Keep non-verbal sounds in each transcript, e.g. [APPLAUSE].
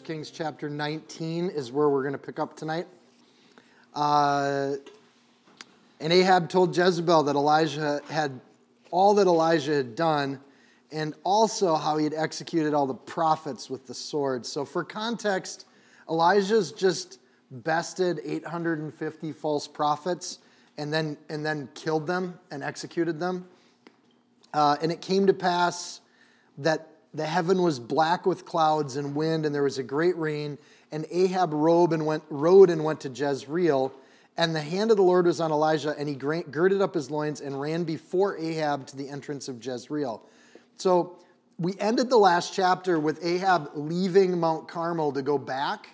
Kings chapter 19 is where we're going to pick up tonight. Uh, and Ahab told Jezebel that Elijah had all that Elijah had done, and also how he had executed all the prophets with the sword. So, for context, Elijah's just bested 850 false prophets and then, and then killed them and executed them. Uh, and it came to pass that the heaven was black with clouds and wind, and there was a great rain. And Ahab rode and went, rode and went to Jezreel. And the hand of the Lord was on Elijah, and he girded up his loins and ran before Ahab to the entrance of Jezreel. So we ended the last chapter with Ahab leaving Mount Carmel to go back,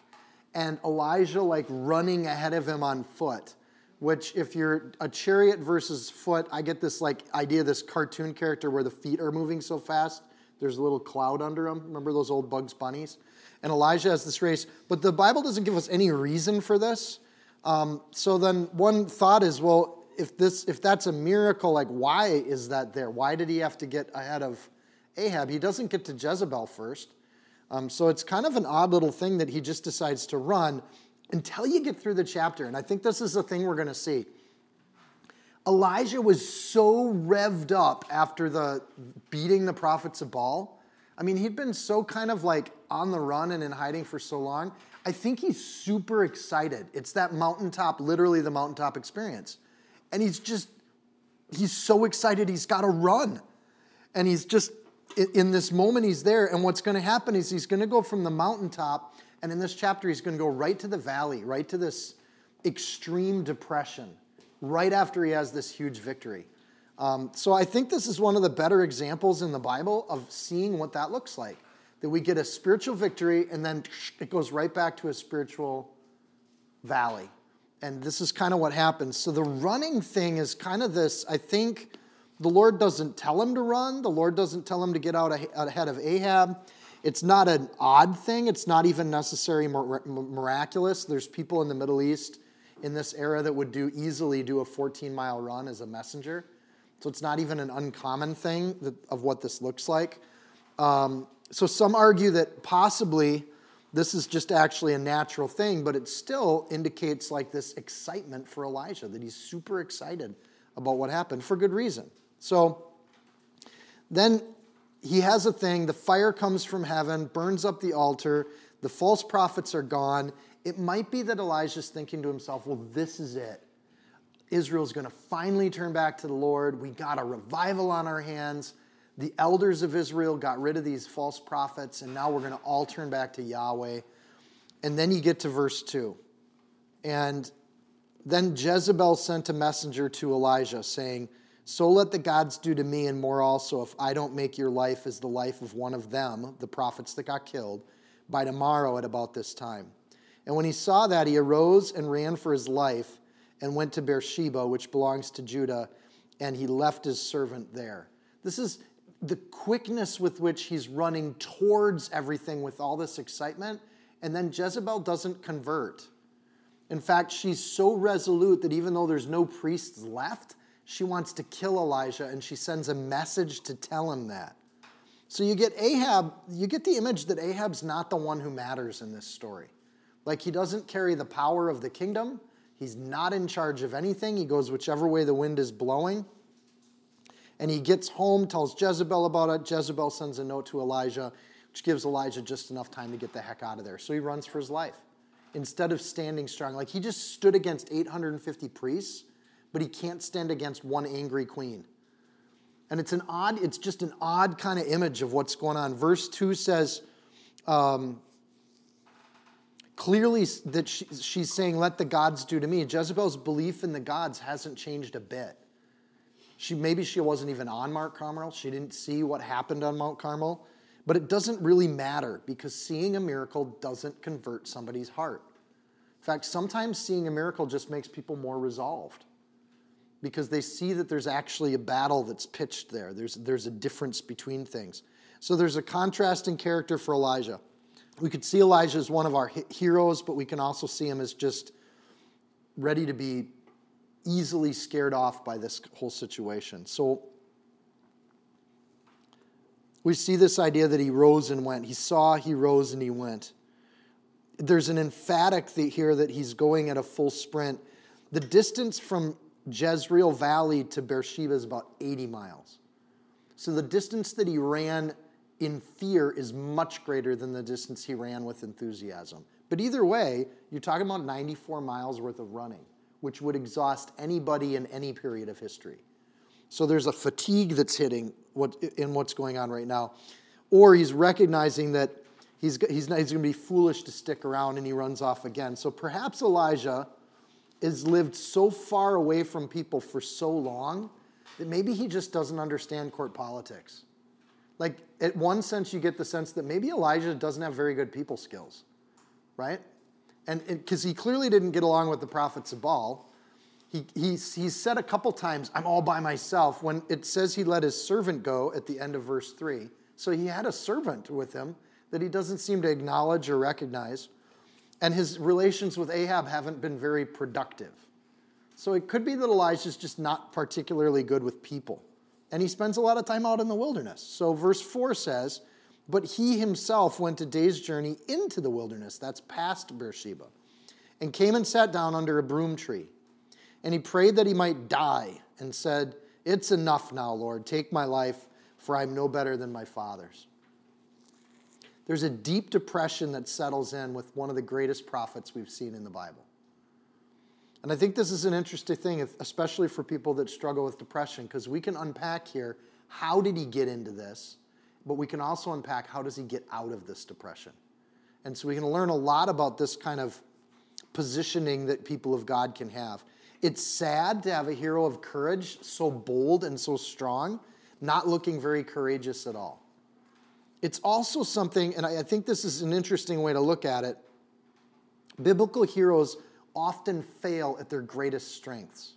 and Elijah like running ahead of him on foot. Which, if you're a chariot versus foot, I get this like idea, this cartoon character where the feet are moving so fast there's a little cloud under him. Remember those old Bugs Bunnies? And Elijah has this race, but the Bible doesn't give us any reason for this. Um, so then one thought is, well, if this if that's a miracle, like why is that there? Why did he have to get ahead of Ahab? He doesn't get to Jezebel first. Um, so it's kind of an odd little thing that he just decides to run until you get through the chapter. And I think this is the thing we're going to see. Elijah was so revved up after the beating the prophets of Baal. I mean, he'd been so kind of like on the run and in hiding for so long. I think he's super excited. It's that mountaintop, literally the mountaintop experience. And he's just, he's so excited he's got to run. And he's just, in this moment, he's there. And what's going to happen is he's going to go from the mountaintop, and in this chapter, he's going to go right to the valley, right to this extreme depression right after he has this huge victory. Um, so I think this is one of the better examples in the Bible of seeing what that looks like. That we get a spiritual victory and then [SNIFFS] it goes right back to a spiritual valley. And this is kind of what happens. So the running thing is kind of this I think the Lord doesn't tell him to run, the Lord doesn't tell him to get out ahead of Ahab. It's not an odd thing, it's not even necessarily miraculous. There's people in the Middle East in this era that would do easily do a 14 mile run as a messenger. So it's not even an uncommon thing that, of what this looks like. Um, so some argue that possibly this is just actually a natural thing, but it still indicates like this excitement for Elijah, that he's super excited about what happened for good reason. So then he has a thing, the fire comes from heaven, burns up the altar, the false prophets are gone, it might be that Elijah's thinking to himself, well, this is it. Israel's going to finally turn back to the Lord. We got a revival on our hands. The elders of Israel got rid of these false prophets, and now we're going to all turn back to Yahweh. And then you get to verse 2. And then Jezebel sent a messenger to Elijah, saying, So let the gods do to me and more also, if I don't make your life as the life of one of them, the prophets that got killed, by tomorrow at about this time. And when he saw that, he arose and ran for his life and went to Beersheba, which belongs to Judah, and he left his servant there. This is the quickness with which he's running towards everything with all this excitement. And then Jezebel doesn't convert. In fact, she's so resolute that even though there's no priests left, she wants to kill Elijah and she sends a message to tell him that. So you get Ahab, you get the image that Ahab's not the one who matters in this story. Like he doesn't carry the power of the kingdom. He's not in charge of anything. He goes whichever way the wind is blowing. And he gets home, tells Jezebel about it. Jezebel sends a note to Elijah, which gives Elijah just enough time to get the heck out of there. So he runs for his life instead of standing strong. Like he just stood against 850 priests, but he can't stand against one angry queen. And it's an odd, it's just an odd kind of image of what's going on. Verse 2 says, um, clearly that she, she's saying, Let the gods do to me. Jezebel's belief in the gods hasn't changed a bit. She, maybe she wasn't even on Mount Carmel. She didn't see what happened on Mount Carmel. But it doesn't really matter because seeing a miracle doesn't convert somebody's heart. In fact, sometimes seeing a miracle just makes people more resolved because they see that there's actually a battle that's pitched there. There's, there's a difference between things. So there's a contrasting character for Elijah. We could see Elijah as one of our heroes, but we can also see him as just ready to be easily scared off by this whole situation. So we see this idea that he rose and went. He saw, he rose, and he went. There's an emphatic here that he's going at a full sprint. The distance from Jezreel Valley to Beersheba is about 80 miles. So the distance that he ran in fear is much greater than the distance he ran with enthusiasm. But either way, you're talking about 94 miles worth of running which would exhaust anybody in any period of history. So there's a fatigue that's hitting what, in what's going on right now. Or he's recognizing that he's, he's, he's going to be foolish to stick around and he runs off again. So perhaps Elijah has lived so far away from people for so long that maybe he just doesn't understand court politics. Like, at one sense, you get the sense that maybe Elijah doesn't have very good people skills, right? and because he clearly didn't get along with the prophets of Baal. He, he's, he's said a couple times, I'm all by myself, when it says he let his servant go at the end of verse 3. So he had a servant with him that he doesn't seem to acknowledge or recognize. And his relations with Ahab haven't been very productive. So it could be that Elijah's just not particularly good with people. And he spends a lot of time out in the wilderness. So verse 4 says, but he himself went a day's journey into the wilderness, that's past Beersheba, and came and sat down under a broom tree. And he prayed that he might die and said, It's enough now, Lord. Take my life, for I'm no better than my father's. There's a deep depression that settles in with one of the greatest prophets we've seen in the Bible. And I think this is an interesting thing, especially for people that struggle with depression, because we can unpack here how did he get into this? but we can also unpack how does he get out of this depression. And so we can learn a lot about this kind of positioning that people of God can have. It's sad to have a hero of courage so bold and so strong, not looking very courageous at all. It's also something, and I think this is an interesting way to look at it. Biblical heroes often fail at their greatest strengths.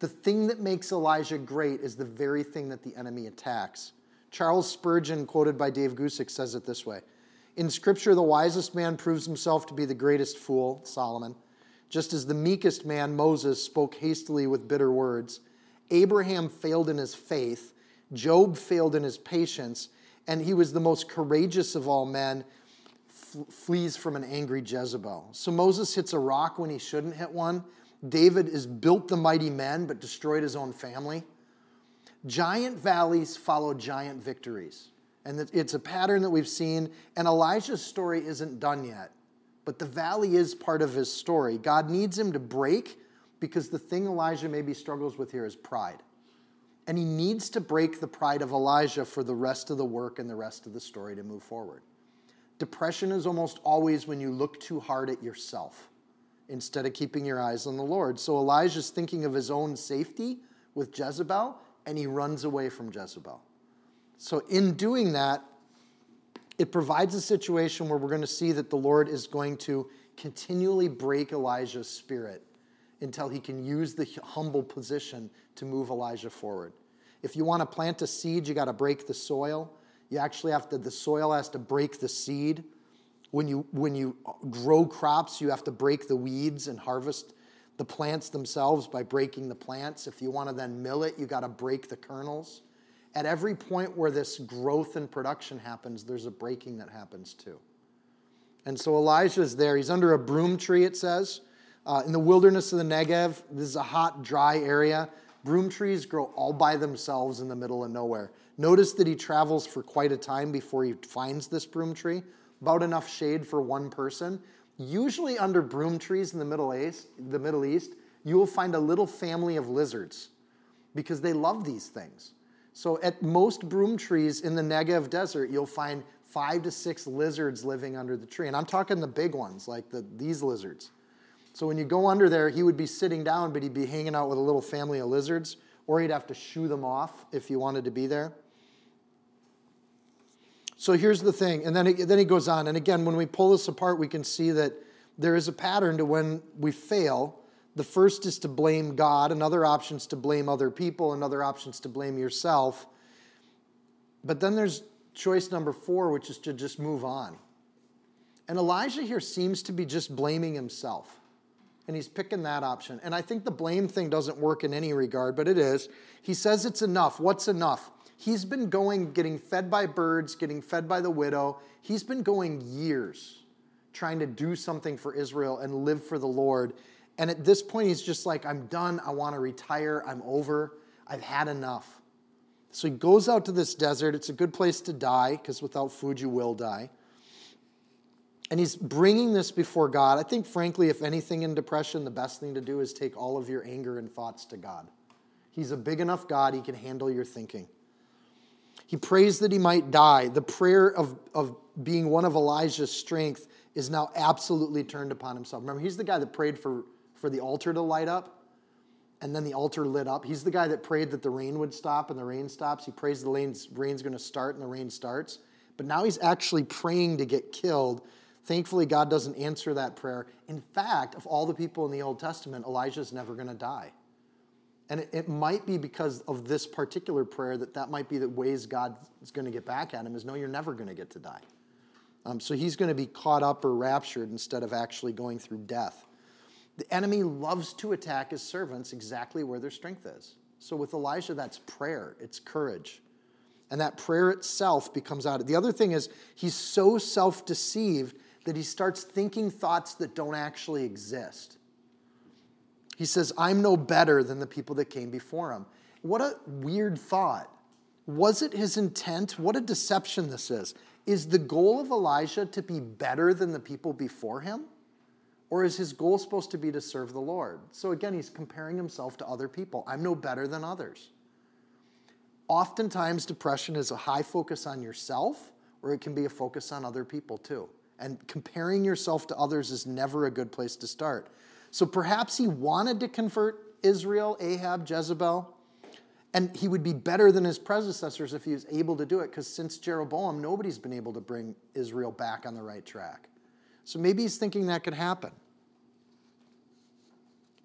The thing that makes Elijah great is the very thing that the enemy attacks. Charles Spurgeon, quoted by Dave Guzik, says it this way In Scripture, the wisest man proves himself to be the greatest fool, Solomon, just as the meekest man, Moses, spoke hastily with bitter words. Abraham failed in his faith, Job failed in his patience, and he was the most courageous of all men, flees from an angry Jezebel. So Moses hits a rock when he shouldn't hit one. David is built the mighty men, but destroyed his own family. Giant valleys follow giant victories. And it's a pattern that we've seen. And Elijah's story isn't done yet, but the valley is part of his story. God needs him to break because the thing Elijah maybe struggles with here is pride. And he needs to break the pride of Elijah for the rest of the work and the rest of the story to move forward. Depression is almost always when you look too hard at yourself instead of keeping your eyes on the Lord. So Elijah's thinking of his own safety with Jezebel and he runs away from Jezebel. So, in doing that, it provides a situation where we're going to see that the Lord is going to continually break Elijah's spirit until he can use the humble position to move Elijah forward. If you want to plant a seed, you got to break the soil. You actually have to, the soil has to break the seed. When you, when you grow crops, you have to break the weeds and harvest the plants themselves by breaking the plants. If you want to then mill it, you got to break the kernels. At every point where this growth and production happens, there's a breaking that happens too. And so Elijah's there. He's under a broom tree, it says, uh, in the wilderness of the Negev. This is a hot, dry area. Broom trees grow all by themselves in the middle of nowhere. Notice that he travels for quite a time before he finds this broom tree, about enough shade for one person. Usually under broom trees in the Middle East, the Middle East, you will find a little family of lizards because they love these things. So at most broom trees in the Negev desert, you'll find five to six lizards living under the tree. And I'm talking the big ones, like the, these lizards. So when you go under there, he would be sitting down, but he'd be hanging out with a little family of lizards or he'd have to shoo them off if he wanted to be there. So here's the thing, and then he, then he goes on. And again, when we pull this apart, we can see that there is a pattern to when we fail. The first is to blame God, another option is to blame other people, another option is to blame yourself. But then there's choice number four, which is to just move on. And Elijah here seems to be just blaming himself. And he's picking that option. And I think the blame thing doesn't work in any regard, but it is. He says it's enough. What's enough? He's been going, getting fed by birds, getting fed by the widow. He's been going years trying to do something for Israel and live for the Lord. And at this point, he's just like, I'm done. I want to retire. I'm over. I've had enough. So he goes out to this desert. It's a good place to die because without food, you will die. And he's bringing this before God. I think, frankly, if anything in depression, the best thing to do is take all of your anger and thoughts to God. He's a big enough God, he can handle your thinking. He prays that he might die. The prayer of, of being one of Elijah's strength is now absolutely turned upon himself. Remember, he's the guy that prayed for, for the altar to light up, and then the altar lit up. He's the guy that prayed that the rain would stop, and the rain stops. He prays the rain's, rain's going to start, and the rain starts. But now he's actually praying to get killed. Thankfully, God doesn't answer that prayer. In fact, of all the people in the Old Testament, Elijah's never going to die. And it, it, might be because of this particular prayer that that might be the ways God is going to get back at him is no, you're never going to get to die. Um, so he's going to be caught up or raptured instead of actually going through death. The enemy loves to attack his servants exactly where their strength is. So with Elijah, that's prayer, it's courage. And that prayer itself becomes out. Of The other thing is, he's so self deceived that he starts thinking thoughts that don't actually exist. He says, I'm no better than the people that came before him. What a weird thought. Was it his intent? What a deception this is. Is the goal of Elijah to be better than the people before him? Or is his goal supposed to be to serve the Lord? So again, he's comparing himself to other people. I'm no better than others. Oftentimes, depression is a high focus on yourself, or it can be a focus on other people too. And comparing yourself to others is never a good place to start. So perhaps he wanted to convert Israel, Ahab, Jezebel, and he would be better than his predecessors if he was able to do it, because since Jeroboam, nobody's been able to bring Israel back on the right track. So maybe he's thinking that could happen.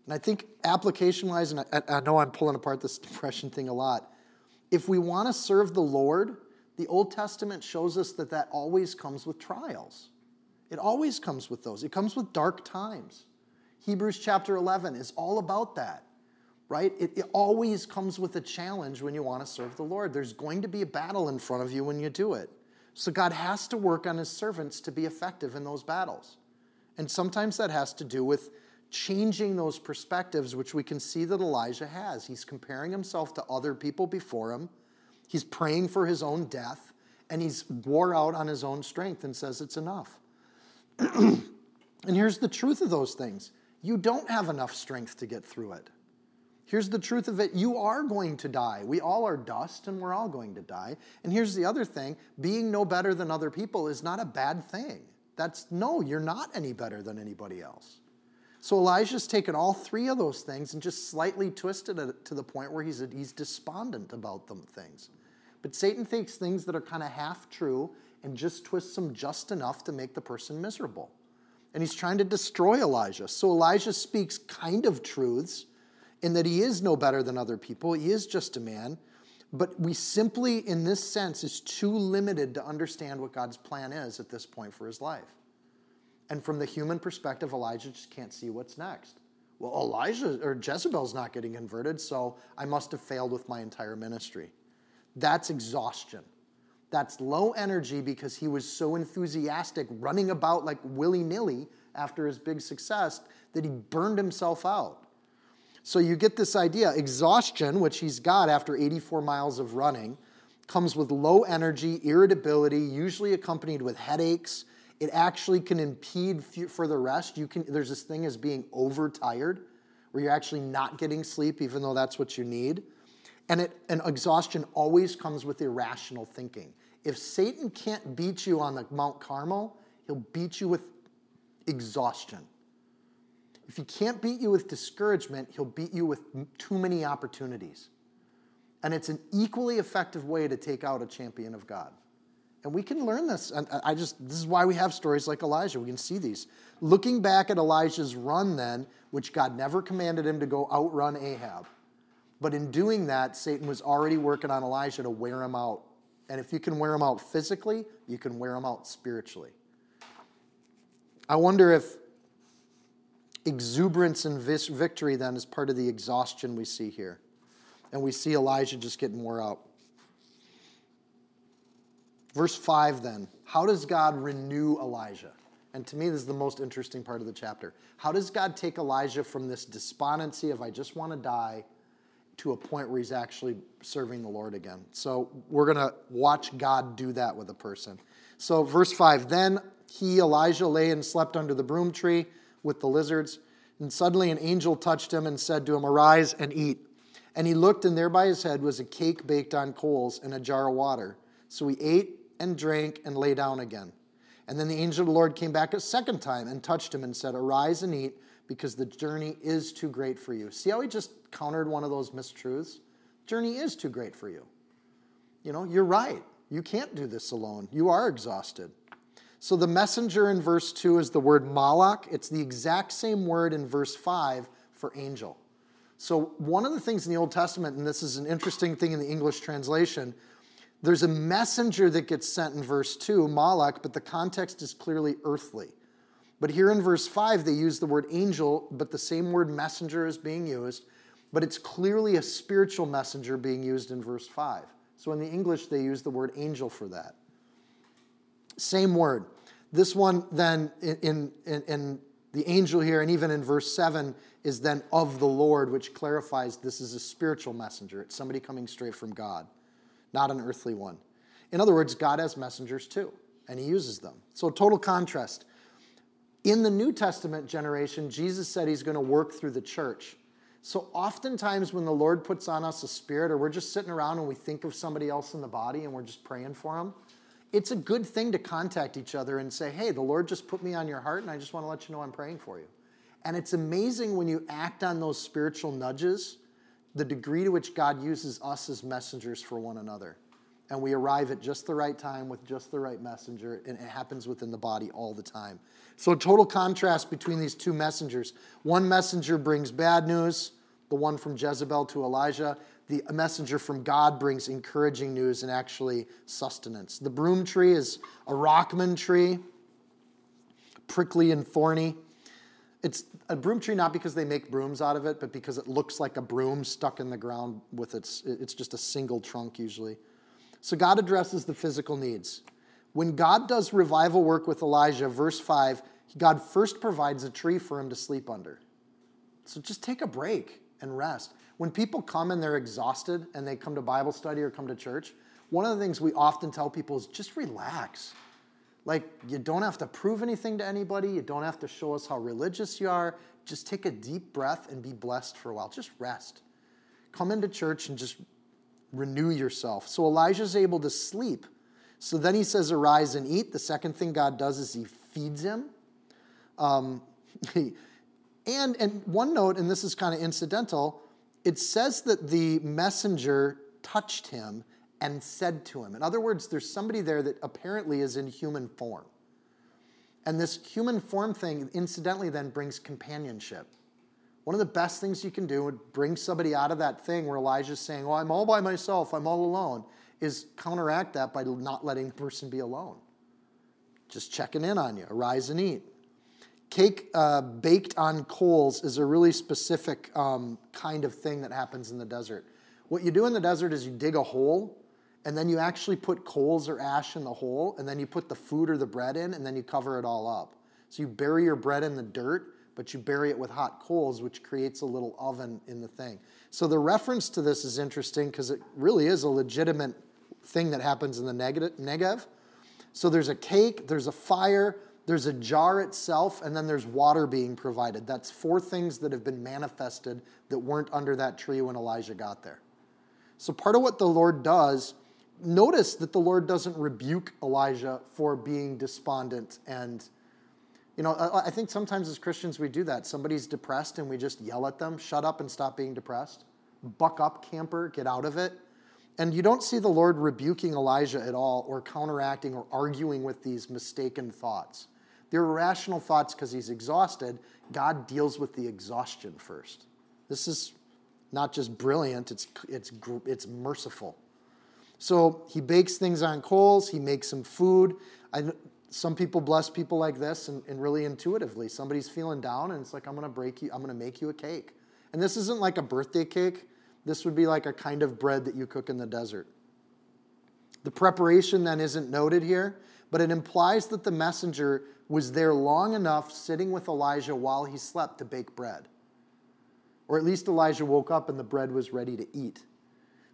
And I think application wise, and I, I know I'm pulling apart this [LAUGHS] depression thing a lot, if we want to serve the Lord, the Old Testament shows us that that always comes with trials. It always comes with those, it comes with dark times. Hebrews chapter 11 is all about that, right? It, it, always comes with a challenge when you want to serve the Lord. There's going to be a battle in front of you when you do it. So God has to work on his servants to be effective in those battles. And sometimes that has to do with changing those perspectives, which we can see that Elijah has. He's comparing himself to other people before him, he's praying for his own death, and he's wore out on his own strength and says it's enough. [CLEARS THROAT] and here's the truth of those things you don't have enough strength to get through it. Here's the truth of it you are going to die. We all are dust and we're all going to die. And here's the other thing being no better than other people is not a bad thing. That's no, you're not any better than anybody else. So Elijah's taken all three of those things and just slightly twisted it to the point where he's, he's despondent about them things. But Satan takes things that are kind of half true and just twists them just enough to make the person miserable and he's trying to destroy Elijah. So Elijah speaks kind of truths in that he is no better than other people, he is just a man. But we simply, in this sense, is too limited to understand what God's plan is at this point for his life. And from the human perspective, Elijah just can't see what's next. Well, Elijah or Jezebel's not getting converted, so I must have failed with my entire ministry. That's exhaustion. That's low energy because he was so enthusiastic, running about like willy nilly after his big success, that he burned himself out. So you get this idea exhaustion, which he's got after 84 miles of running, comes with low energy, irritability, usually accompanied with headaches. It actually can impede further rest. You can, there's this thing as being overtired, where you're actually not getting sleep, even though that's what you need. And, it, and exhaustion always comes with irrational thinking. If Satan can't beat you on the Mount Carmel, he'll beat you with exhaustion. If he can't beat you with discouragement, he'll beat you with too many opportunities. And it's an equally effective way to take out a champion of God. And we can learn this. And I just this is why we have stories like Elijah. We can see these. Looking back at Elijah's run then, which God never commanded him to go outrun Ahab. But in doing that, Satan was already working on Elijah to wear him out. And if you can wear him out physically, you can wear him out spiritually. I wonder if exuberance and victory then is part of the exhaustion we see here and we see Elijah just getting wore out. Verse 5 then, how does God renew Elijah? And to me, this is the most interesting part of the chapter. How does God take Elijah from this despondency of, I just want to die, to a point where he's actually serving the Lord again? So we're going to watch God do that with a person. So, verse 5 Then he, Elijah, lay and slept under the broom tree with the lizards. And suddenly an angel touched him and said to him, Arise and eat. And he looked, and there by his head was a cake baked on coals and a jar of water. So he ate and drank and lay down again. And then the angel of the Lord came back a second time and touched him and said, Arise and eat, because the journey is too great for you. See how he just countered one of those mistruths? Journey is too great for you. You know, you're right. You can't do this alone. You are exhausted. So the messenger in verse 2 is the word malach. It's the exact same word in verse 5 for angel. So, one of the things in the Old Testament, and this is an interesting thing in the English translation, there's a messenger that gets sent in verse 2, malach, but the context is clearly earthly. But here in verse 5, they use the word angel, but the same word messenger is being used, but it's clearly a spiritual messenger being used in verse 5. So in the English, they use the word angel for that. Same word. This one, then, in, in, in the angel here, and even in verse 7, is then of the Lord, which clarifies this is a spiritual messenger. It's somebody coming straight from God, not an earthly one. In other words, God has messengers too, and he uses them. So, total contrast. In the New Testament generation, Jesus said he's going to work through the church. So, oftentimes when the Lord puts on us a spirit, or we're just sitting around and we think of somebody else in the body and we're just praying for them, it's a good thing to contact each other and say, hey, the Lord just put me on your heart and I just want to let you know I'm praying for you. And it's amazing when you act on those spiritual nudges, the degree to which God uses us as messengers for one another. And we arrive at just the right time with just the right messenger, and it happens within the body all the time. So, total contrast between these two messengers. One messenger brings bad news, the one from Jezebel to Elijah the messenger from God brings encouraging news and actually sustenance. The broom tree is a rockman tree, prickly and thorny. It's a broom tree not because they make brooms out of it, but because it looks like a broom stuck in the ground with its, it's just a single trunk usually. So God addresses the physical needs. When God does revival work with Elijah, verse 5, God first provides a tree for him to sleep under. So just take a break and rest. When people come and they're exhausted and they come to Bible study or come to church, one of the things we often tell people is just relax. Like, you don't have to prove anything to anybody. You don't have to show us how religious you are. Just take a deep breath and be blessed for a while. Just rest. Come into church and just renew yourself. So Elijah's able to sleep. So then he says, Arise and eat. The second thing God does is he feeds him. Um, [LAUGHS] and, and one note, and this is kind of incidental, it says that the messenger touched him and said to him. In other words, there's somebody there that apparently is in human form. And this human form thing, incidentally, then brings companionship. One of the best things you can do would bring somebody out of that thing where Elijah's saying, Oh, I'm all by myself, I'm all alone, is counteract that by not letting the person be alone. Just checking in on you, arise and eat. Cake uh, baked on coals is a really specific um, kind of thing that happens in the desert. What you do in the desert is you dig a hole, and then you actually put coals or ash in the hole, and then you put the food or the bread in, and then you cover it all up. So you bury your bread in the dirt, but you bury it with hot coals, which creates a little oven in the thing. So the reference to this is interesting because it really is a legitimate thing that happens in the Negev. So there's a cake, there's a fire, there's a jar itself, and then there's water being provided. That's four things that have been manifested that weren't under that tree when Elijah got there. So, part of what the Lord does, notice that the Lord doesn't rebuke Elijah for being despondent. And, you know, I think sometimes as Christians we do that. Somebody's depressed and we just yell at them, shut up and stop being depressed. Buck up, camper, get out of it. And you don't see the Lord rebuking Elijah at all or counteracting or arguing with these mistaken thoughts. They're irrational thoughts because he's exhausted. God deals with the exhaustion first. This is not just brilliant, it's, it's, it's merciful. So he bakes things on coals, he makes some food. I, some people bless people like this and, and really intuitively. Somebody's feeling down and it's like, I'm going to break you, I'm going to make you a cake. And this isn't like a birthday cake, this would be like a kind of bread that you cook in the desert. The preparation then isn't noted here, but it implies that the messenger was there long enough sitting with Elijah while he slept to bake bread. Or at least Elijah woke up and the bread was ready to eat.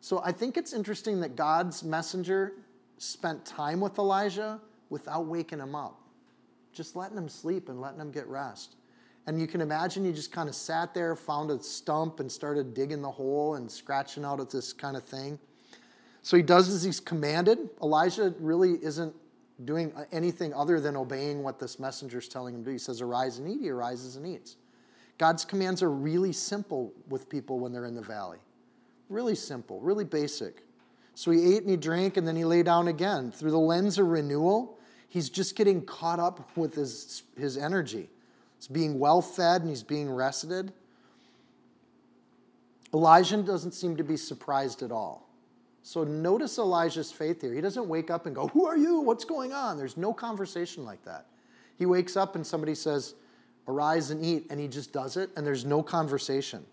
So I think it's interesting that God's messenger spent time with Elijah without waking him up, just letting him sleep and letting him get rest. And you can imagine he just kind of sat there, found a stump, and started digging the hole and scratching out at this kind of thing. So he does as he's commanded. Elijah really isn't doing anything other than obeying what this messenger is telling him to do. He says, Arise and eat. He arises and eats. God's commands are really simple with people when they're in the valley. Really simple, really basic. So he ate and he drank and then he lay down again. Through the lens of renewal, he's just getting caught up with his, his energy. He's being well fed and he's being rested. Elijah doesn't seem to be surprised at all. So notice Elijah's faith here. He doesn't wake up and go, Who are you? What's going on? There's no conversation like that. He wakes up and somebody says, Arise and eat, and he just does it, and there's no conversation.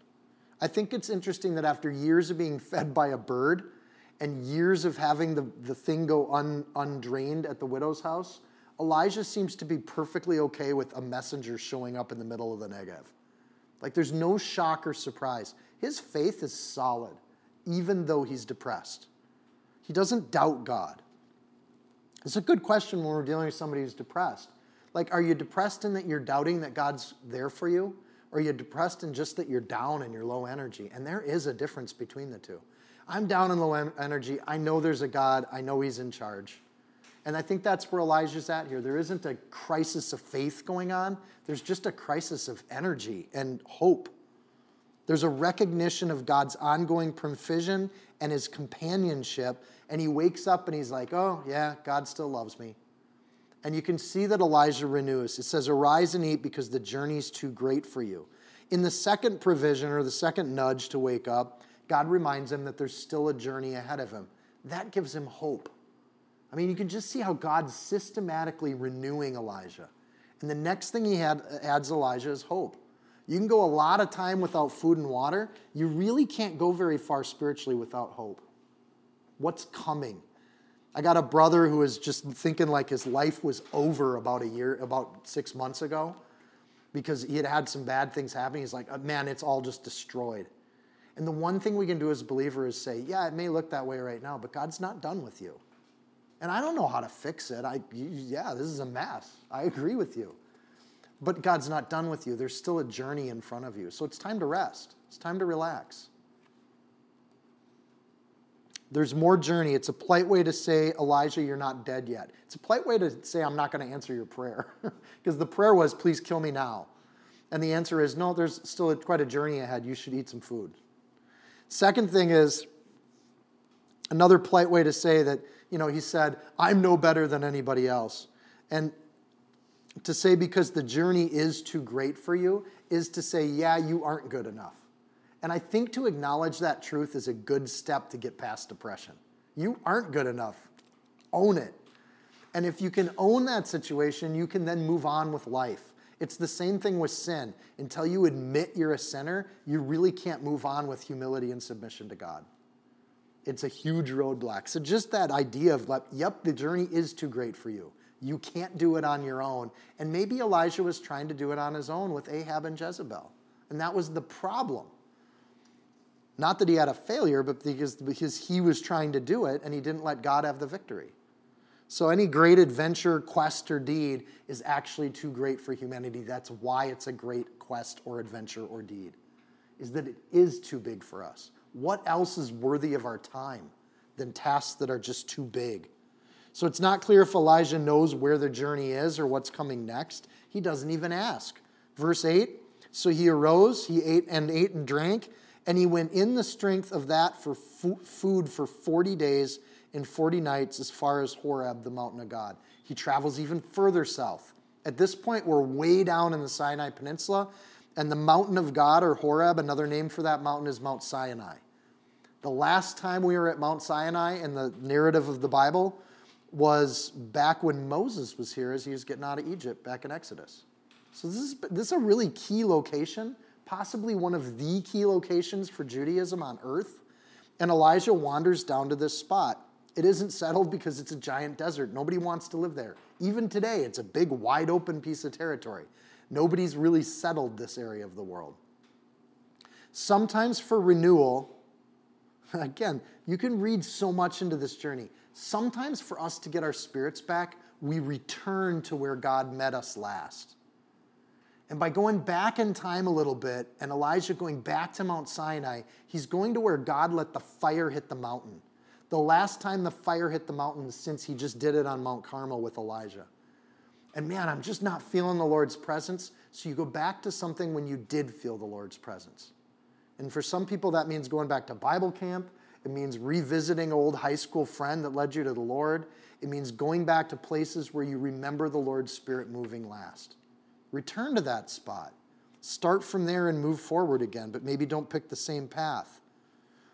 I think it's interesting that after years of being fed by a bird and years of having the, the thing go un, undrained at the widow's house, Elijah seems to be perfectly okay with a messenger showing up in the middle of the Negev. Like there's no shock or surprise. His faith is solid even though he's depressed. He doesn't doubt God. It's a good question when we're dealing with somebody who's depressed. Like, are you depressed in that you're doubting that God's there for you? Or are you depressed in just that you're down and you're low energy? And there is a difference between the two. I'm down in low energy. I know there's a God. I know He's in charge. And I think that's where Elijah's at here. There isn't a crisis of faith going on, there's just a crisis of energy and hope. There's a recognition of God's ongoing provision and his companionship. And he wakes up and he's like, oh, yeah, God still loves me. And you can see that Elijah renews. It says, Arise and eat because the journey's too great for you. In the second provision or the second nudge to wake up, God reminds him that there's still a journey ahead of him. That gives him hope. I mean, you can just see how God's systematically renewing Elijah. And the next thing he had, adds Elijah is hope. You can go a lot of time without food and water. You really can't go very far spiritually without hope. What's coming? I got a brother who was just thinking like his life was over about a year, about six months ago, because he had had some bad things happen. He's like, uh, man, it's all just destroyed. And the one thing we can do as believers is say, yeah, it may look that way right now, but God's not done with you. And I don't know how to fix it. I, yeah, this is a mess. I agree with you. But God's not done with you. There's still a journey in front of you. So it's time to rest, it's time to relax. There's more journey. It's a polite way to say, Elijah, you're not dead yet. It's a polite way to say, I'm not going to answer your prayer. [LAUGHS] because the prayer was, please kill me now. And the answer is, no, there's still quite a journey ahead. You should eat some food. Second thing is, another polite way to say that, you know, he said, I'm no better than anybody else. And to say because the journey is too great for you is to say, yeah, you aren't good enough. And I think to acknowledge that truth is a good step to get past depression. You aren't good enough. Own it. And if you can own that situation, you can then move on with life. It's the same thing with sin. Until you admit you're a sinner, you really can't move on with humility and submission to God. It's a huge roadblock. So, just that idea of, yep, the journey is too great for you. You can't do it on your own. And maybe Elijah was trying to do it on his own with Ahab and Jezebel. And that was the problem. Not that he had a failure, but because, because he was trying to do it and he didn't let God have the victory. So, any great adventure, quest, or deed is actually too great for humanity. That's why it's a great quest or adventure or deed, is that it is too big for us. What else is worthy of our time than tasks that are just too big? So it's not clear if Elijah knows where the journey is or what's coming next. He doesn't even ask. Verse 8 So he arose, he ate and ate and drank, And he went in the strength of that for food for 40 days and 40 nights as far as Horeb, the mountain of God. He travels even further south. At this point, we're way down in the Sinai Peninsula, and the mountain of God, or Horeb, another name for that mountain is Mount Sinai. The last time we were at Mount Sinai in the narrative of the Bible was back when Moses was here as he was getting out of Egypt back in Exodus. So this is, this is a really key location, possibly one of the key locations for Judaism on earth. And Elijah wanders down to this spot. It isn't settled because it's a giant desert. Nobody wants to live there. Even today, it's a big, wide open piece of territory. Nobody's really settled this area of the world. Sometimes for renewal, [LAUGHS] again, you can read so much into this journey. Sometimes for us to get our spirits back, we return to where God met us last. And by going back in time a little bit and Elijah going back to Mount Sinai, he's going to where God let the fire hit the mountain. The last time the fire hit the mountain since he just did it on Mount Carmel with Elijah. And man, I'm just not feeling the Lord's presence. So you go back to something when you did feel the Lord's presence. And for some people, that means going back to Bible camp. It means revisiting old high school friend that led you to the Lord. It means going back to places where you remember the Lord's Spirit moving last. Return to that spot. Start from there and move forward again, but maybe don't pick the same path.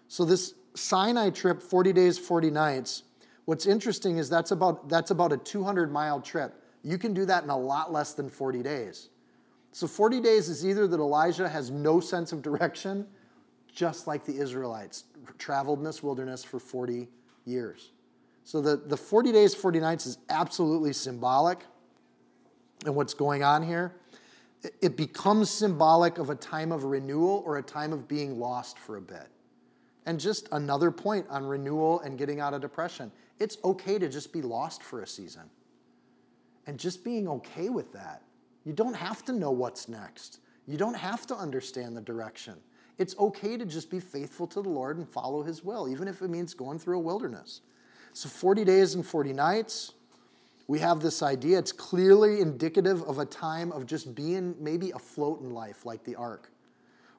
So, this Sinai trip, 40 days, 40 nights, what's interesting is that's about, that's about a 200 mile trip. You can do that in a lot less than 40 days. So, 40 days is either that Elijah has no sense of direction, just like the Israelites traveled in this wilderness for 40 years. So, the, the 40 days, 40 nights is absolutely symbolic and what's going on here, it becomes symbolic of a time of renewal or a time of being lost for a bit. And just another point on renewal and getting out of depression. It's okay to just be lost for a season. And just being okay with that. You don't have to know what's next. You don't have to understand the direction. It's okay to just be faithful to the Lord and follow His will, even if it means going through a wilderness. So, 40 days and 40 nights, we have this idea. It's clearly indicative of a time of just being maybe afloat in life, like the ark,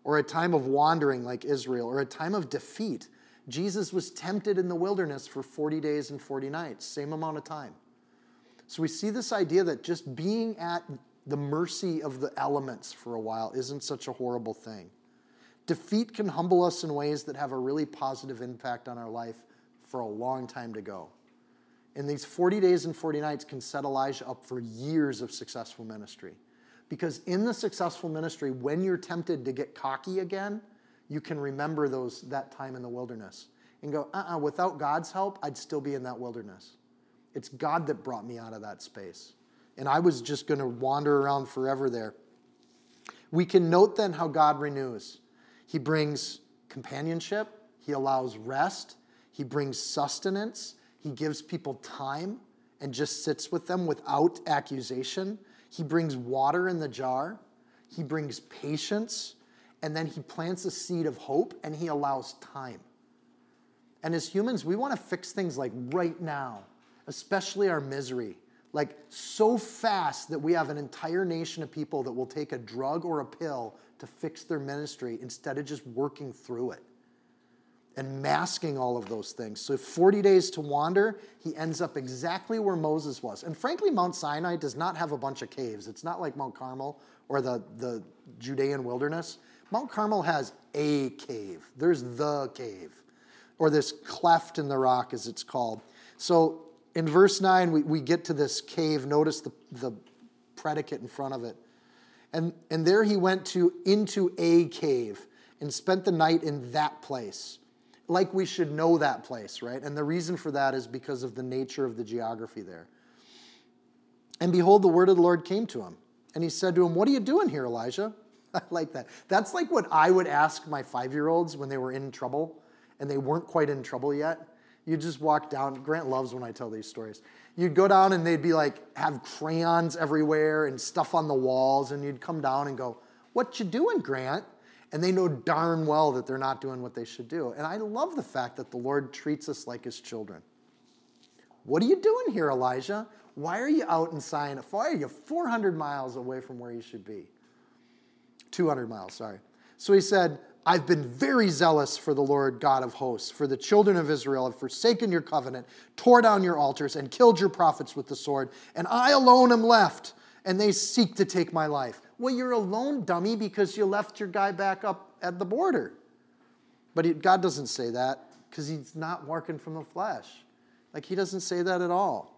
or a time of wandering, like Israel, or a time of defeat. Jesus was tempted in the wilderness for 40 days and 40 nights, same amount of time. So we see this idea that just being at the mercy of the elements for a while isn't such a horrible thing. Defeat can humble us in ways that have a really positive impact on our life for a long time to go. And these 40 days and 40 nights can set Elijah up for years of successful ministry. Because in the successful ministry, when you're tempted to get cocky again, you can remember those, that time in the wilderness and go, uh uh-uh, uh without God's help, I'd still be in that wilderness. It's God that brought me out of that space. And I was just going to wander around forever there. We can note then how God renews. He brings companionship, He allows rest, He brings sustenance, he gives people time and just sits with them without accusation. He brings water in the jar. He brings patience. And then he plants a seed of hope and he allows time. And as humans, we want to fix things like right now, especially our misery. Like so fast that we have an entire nation of people that will take a drug or a pill to fix their ministry instead of just working through it and masking all of those things. So 40 days to wander, he ends up exactly where Moses was. And frankly, Mount Sinai does not have a bunch of caves. It's not like Mount Carmel or the, the Judean wilderness. Mount Carmel has a cave. There's the cave, or this cleft in the rock, as it's called. So in verse 9, we, we get to this cave. Notice the, the predicate in front of it. And, and there he went to into a cave and spent the night in that place like we should know that place, right? And the reason for that is because of the nature of the geography there. And behold, the word of the Lord came to him. And he said to him, What are you doing here, Elijah? [LAUGHS] I like that. That's like what I would ask my five year olds when they were in trouble and they weren't quite in trouble yet. You'd just walk down. Grant loves when I tell these stories. You'd go down and they'd be like, have crayons everywhere and stuff on the walls. And you'd come down and go, What you doing, Grant? And they know darn well that they're not doing what they should do. And I love the fact that the Lord treats us like his children. What are you doing here, Elijah? Why are you out in Sinai? Why are you 400 miles away from where you should be? 200 miles, sorry. So he said, I've been very zealous for the Lord God of hosts, for the children of Israel have forsaken your covenant, tore down your altars, and killed your prophets with the sword, and I alone am left, and they seek to take my life. Well, you're a lone dummy, because you left your guy back up at the border. But he, God doesn't say that because he's not working from the flesh. Like, he doesn't say that at all.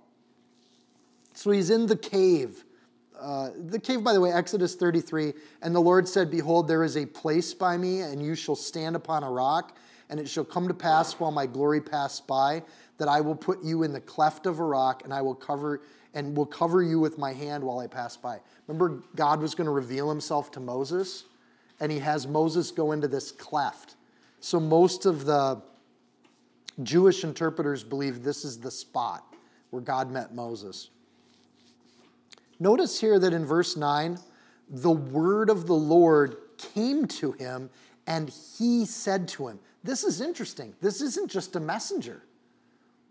So he's in the cave uh, the cave, by the way, Exodus 33. And the Lord said, Behold, there is a place by me, and you shall stand upon a rock. And it shall come to pass while my glory pass by, that I will put you in the cleft of a rock, and I will cover and will cover you with my hand while I pass by. Remember, God was going to reveal himself to Moses, and he has Moses go into this cleft. So most of the Jewish interpreters believe this is the spot where God met Moses. Notice here that in verse 9, the word of the Lord came to him and he said to him, This is interesting. This isn't just a messenger.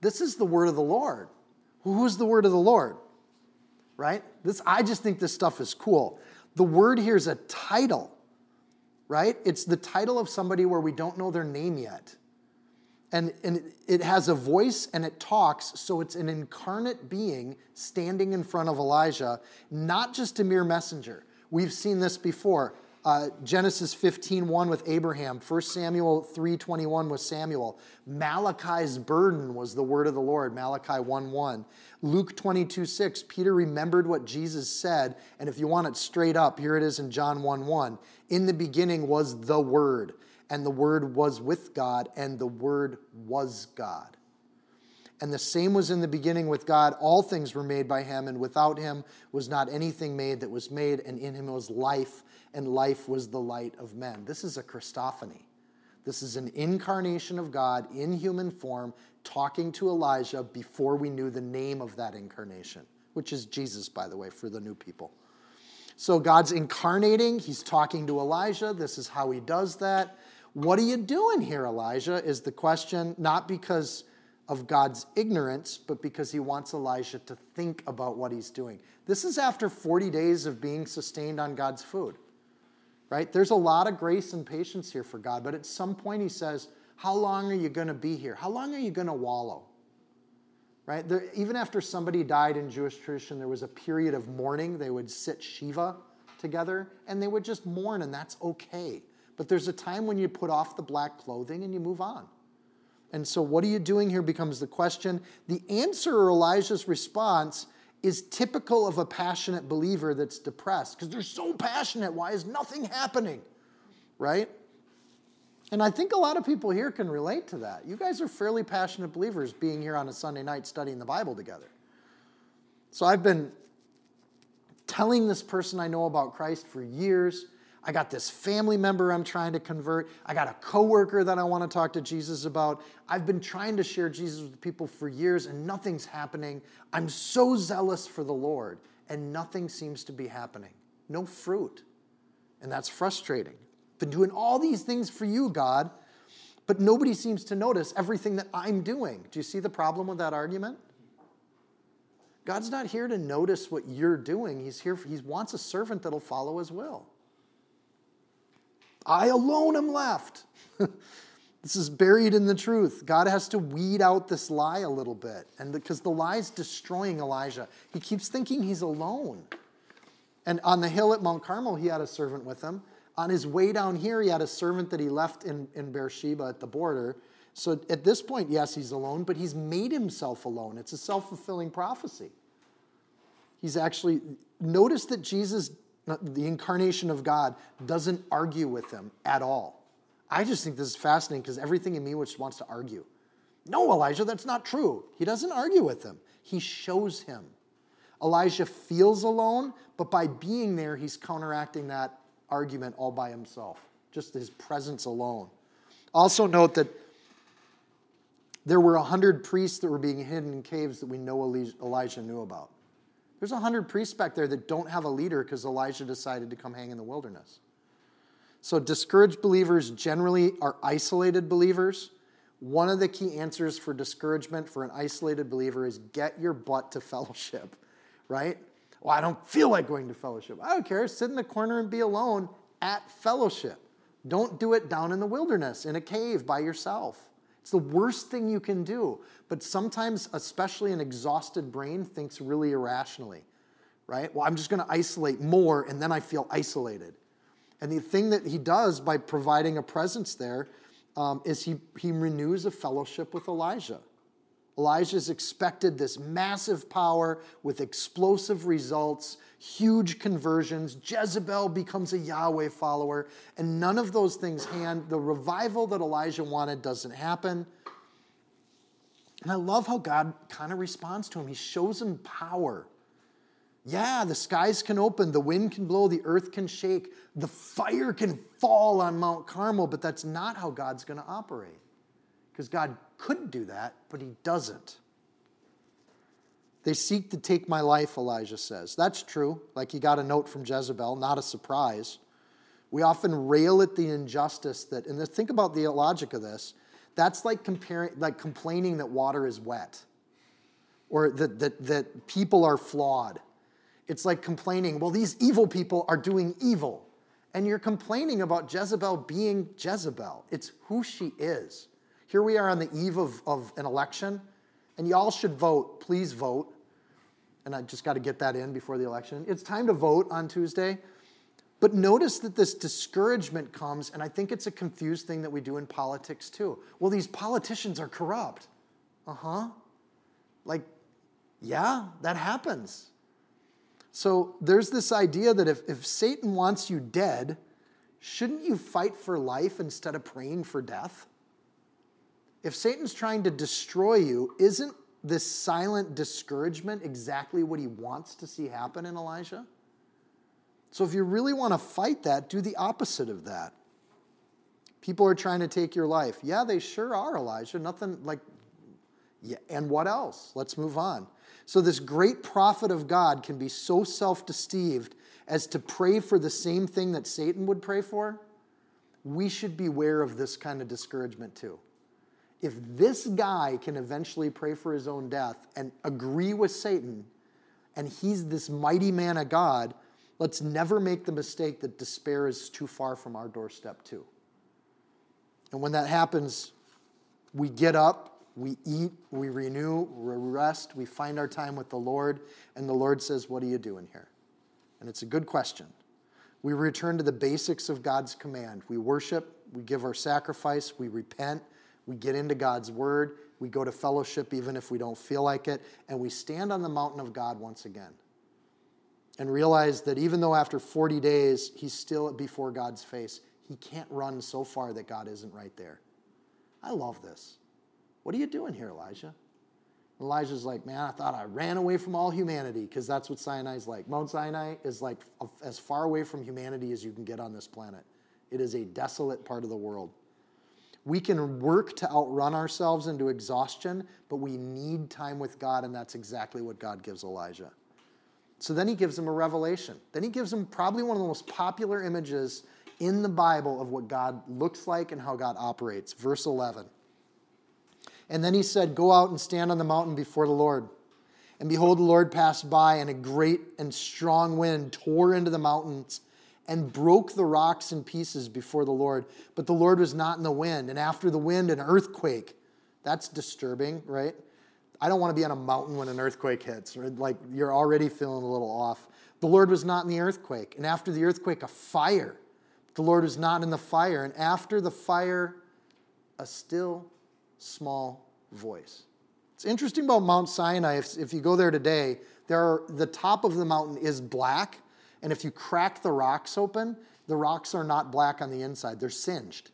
This is the word of the Lord. Who's the word of the Lord? Right? This I just think this stuff is cool. The word here is a title, right? It's the title of somebody where we don't know their name yet and, and it has a voice and it talks, so it's an incarnate being standing in front of Elijah, not just a mere messenger. We've seen this before. Uh, Genesis 15:1 with Abraham, 1 Samuel 3:21 with Samuel. Malachi's burden was the word of the Lord, Malachi 1:1. Luke 22:6, Peter remembered what Jesus said, and if you want it straight up, here it is in John 1:1. In the beginning was the word and the Word was with God, and the Word was God. And the same was in the beginning with God. All things were made by him, and without him was not anything made that was made, and in him was life, and life was the light of men. This is a Christophany. This is an incarnation of God in human form talking to Elijah before we knew the name of that incarnation, which is Jesus, by the way, for the new people. So God's incarnating, he's talking to Elijah. This is how he does that. What are you doing here, Elijah? is the question, not because of God's ignorance, but because he wants Elijah to think about what he's doing. This is after 40 days of being sustained on God's food, right? There's a lot of grace and patience here for God, but at some point he says, How long are you going to be here? How long are you going to wallow? Right? There, even after somebody died in Jewish tradition, there was a period of mourning. They would sit Shiva together and they would just mourn, and that's okay. But there's a time when you put off the black clothing and you move on. And so, what are you doing here becomes the question. The answer or Elijah's response is typical of a passionate believer that's depressed because they're so passionate. Why is nothing happening? Right? And I think a lot of people here can relate to that. You guys are fairly passionate believers being here on a Sunday night studying the Bible together. So I've been telling this person I know about Christ for years I got this family member I'm trying to convert. I got a coworker that I want to talk to Jesus about. I've been trying to share Jesus with people for years and nothing's happening. I'm so zealous for the Lord and nothing seems to be happening. No fruit. And that's frustrating. Been doing all these things for you, God, but nobody seems to notice everything that I'm doing. Do you see the problem with that argument? God's not here to notice what you're doing. He's here for, he wants a servant that'll follow his will. I alone am left. [LAUGHS] this is buried in the truth. God has to weed out this lie a little bit. And because the lie is destroying Elijah, he keeps thinking he's alone. And on the hill at Mount Carmel, he had a servant with him. On his way down here, he had a servant that he left in, in Beersheba at the border. So at this point, yes, he's alone, but he's made himself alone. It's a self fulfilling prophecy. He's actually, notice that Jesus the incarnation of God, doesn't argue with them at all. I just think this is fascinating because everything in me which wants to argue. No, Elijah, that's not true. He doesn't argue with them, he shows him. Elijah feels alone, but by being there, he's counteracting that argument all by himself, just his presence alone. Also, note that there were 100 priests that were being hidden in caves that we know Elijah knew about. There's 100 priests back there that don't have a leader because Elijah decided to come hang in the wilderness. So, discouraged believers generally are isolated believers. One of the key answers for discouragement for an isolated believer is get your butt to fellowship, right? Well, I don't feel like going to fellowship. I don't care. Sit in the corner and be alone at fellowship. Don't do it down in the wilderness, in a cave by yourself. It's the worst thing you can do. But sometimes, especially an exhausted brain, thinks really irrationally, right? Well, I'm just going to isolate more, and then I feel isolated. And the thing that he does by providing a presence there um, is he, he renews a fellowship with Elijah. Elijah's expected this massive power with explosive results, huge conversions. Jezebel becomes a Yahweh follower, and none of those things hand. The revival that Elijah wanted doesn't happen. And I love how God kind of responds to him. He shows him power. Yeah, the skies can open, the wind can blow, the earth can shake, the fire can fall on Mount Carmel, but that's not how God's going to operate. Because God could do that, but he doesn't. They seek to take my life, Elijah says. That's true. Like he got a note from Jezebel, not a surprise. We often rail at the injustice that, and think about the logic of this. That's like comparing, like complaining that water is wet, or that, that, that people are flawed. It's like complaining, well, these evil people are doing evil. And you're complaining about Jezebel being Jezebel. It's who she is. Here we are on the eve of, of an election, and y'all should vote. Please vote. And I just got to get that in before the election. It's time to vote on Tuesday. But notice that this discouragement comes, and I think it's a confused thing that we do in politics too. Well, these politicians are corrupt. Uh huh. Like, yeah, that happens. So there's this idea that if, if Satan wants you dead, shouldn't you fight for life instead of praying for death? if Satan's trying to destroy you, isn't this silent discouragement exactly what he wants to see happen in Elijah? So if you really want to fight that, do the opposite of that. People are trying to take your life. Yeah, they sure are, Elijah. Nothing like, yeah, and what else? Let's move on. So, this great prophet of God can be so self deceived as to pray for the same thing that Satan would pray for. We should beware of this kind of discouragement too if this guy can eventually pray for his own death and agree with Satan, and he's this mighty man of God, let's never make the mistake that despair is too far from our doorstep, too. And when that happens, we get up, we eat, we renew, we rest, we find our time with the Lord, and the Lord says, What are you doing here? And it's a good question. We return to the basics of God's command. We worship, we give our sacrifice, we repent we get into God's word, we go to fellowship even if we don't feel like it, and we stand on the mountain of God once again. And realize that even though after 40 days he's still before God's face, he can't run so far that God isn't right there. I love this. What are you doing here, Elijah? Elijah's like, man, I thought I ran away from all humanity because that's what Sinai's like. Mount Sinai is like as far away from humanity as you can get on this planet. It is a desolate part of the world. We can work to outrun ourselves into exhaustion, but we need time with God, and that's exactly what God gives Elijah. So then he gives him a revelation. Then he gives him probably one of the most popular images in the Bible of what God looks like and how God operates. Verse 11. And then he said, Go out and stand on the mountain before the Lord. And behold, the Lord passed by, and a great and strong wind tore into the mountains and broke the rocks in pieces before the Lord. But the Lord was not in the wind. And after the wind, an earthquake. That's disturbing, right? I don't want to be on a mountain when an earthquake hits. Right? Like you're already feeling a little off. The Lord was not in the earthquake. And after the earthquake, a fire. The Lord was not in the fire. And after the fire, a still small voice. It's interesting about Mount Sinai. If, if you go there today, there are, the top of the mountain is black and if you crack the rocks open, the rocks are not black on the inside, they're singed.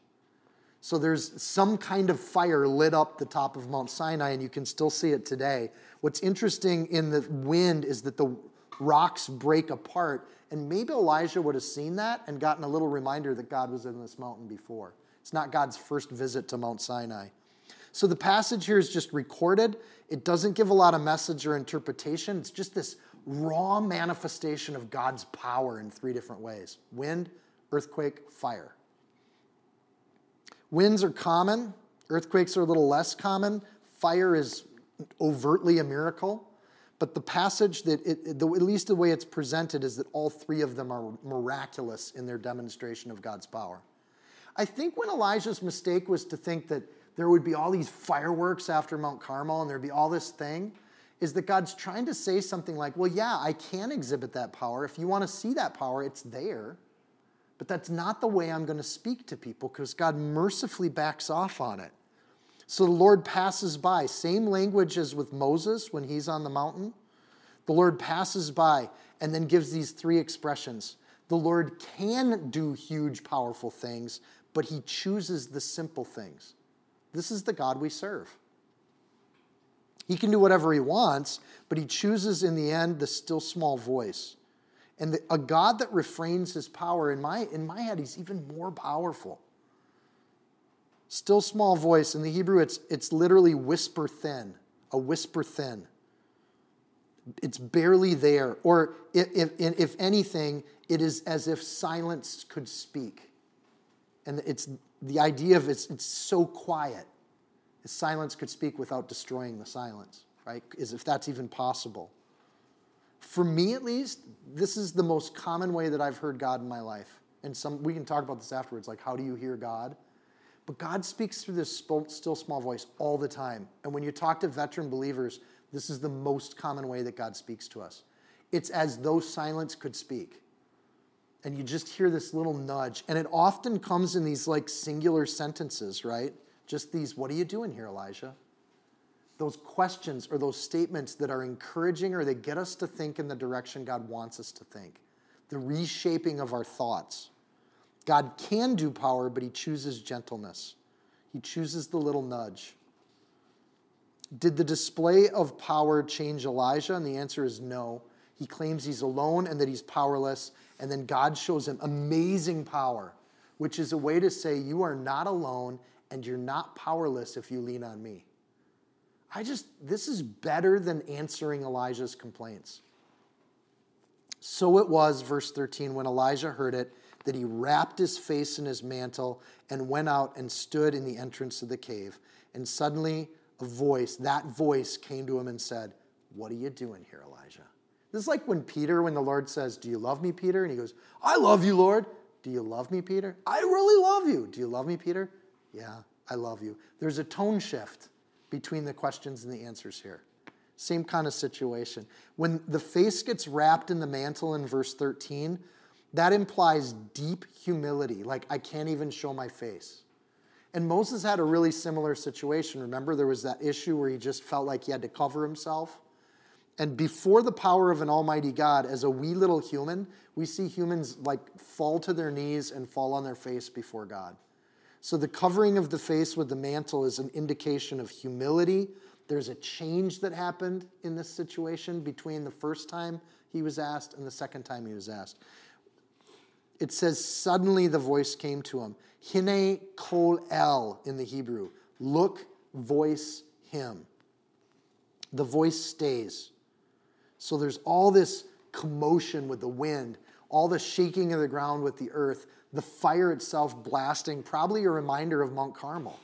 So there's some kind of fire lit up the top of Mount Sinai, and you can still see it today. What's interesting in the wind is that the rocks break apart, and maybe Elijah would have seen that and gotten a little reminder that God was in this mountain before. It's not God's first visit to Mount Sinai. So the passage here is just recorded. It doesn't give a lot of message or interpretation. It's just this raw manifestation of God's power in three different ways wind, earthquake, fire. Winds are common, earthquakes are a little less common, fire is overtly a miracle. But the passage that, it, the, at least the way it's presented, is that all three of them are miraculous in their demonstration of God's power. I think when Elijah's mistake was to think that there would be all these fireworks after Mount Carmel and there'd be all this thing, is that God's trying to say something like, well, yeah, I can exhibit that power. If you want to see that power, it's there. But that's not the way I'm going to speak to people because God mercifully backs off on it. So the Lord passes by, same language as with Moses when he's on the mountain. The Lord passes by and then gives these three expressions. The Lord can do huge, powerful things, but he chooses the simple things. This is the God we serve. He can do whatever he wants, but he chooses in the end the still small voice. And the, a God that refrains his power, in my, in my head, he's even more powerful. Still small voice. In the Hebrew, it's, it's literally whisper thin, a whisper thin. It's barely there. Or if, if, if anything, it is as if silence could speak. And it's the idea of it's, it's so quiet. Silence could speak without destroying the silence, right? Is if that's even possible. For me, at least, this is the most common way that I've heard God in my life. And some we can talk about this afterwards, like how do you hear God? But God speaks through this still small voice all the time. And when you talk to veteran believers, this is the most common way that God speaks to us. It's as though silence could speak. And you just hear this little nudge. And it often comes in these like singular sentences, right? Just these, what are you doing here, Elijah? Those questions or those statements that are encouraging or they get us to think in the direction God wants us to think. The reshaping of our thoughts. God can do power, but he chooses gentleness. He chooses the little nudge. Did the display of power change Elijah? And the answer is no. He claims he's alone and that he's powerless. And then God shows him amazing power, which is a way to say, You are not alone and you're not powerless if you lean on me. I just, this is better than answering Elijah's complaints. So it was, verse 13, when Elijah heard it, that he wrapped his face in his mantle and went out and stood in the entrance of the cave. And suddenly a voice, that voice came to him and said, What are you doing here, Elijah? This is like when Peter, when the Lord says, Do you love me, Peter? And he goes, I love you, Lord. Do you love me, Peter? I really love you. Do you love me, Peter? Yeah, I love you. There's a tone shift between the questions and the answers here. Same kind of situation. When the face gets wrapped in the mantle in verse 13, that implies deep humility, like I can't even show my face. And Moses had a really similar situation. Remember, there was that issue where he just felt like he had to cover himself. And before the power of an almighty God, as a wee little human, we see humans like fall to their knees and fall on their face before God. So the covering of the face with the mantle is an indication of humility. There's a change that happened in this situation between the first time he was asked and the second time he was asked. It says, suddenly the voice came to him. Hine kol el in the Hebrew. Look, voice him. The voice stays. So there's all this commotion with the wind, all the shaking of the ground with the earth the fire itself blasting, probably a reminder of Mount Carmel.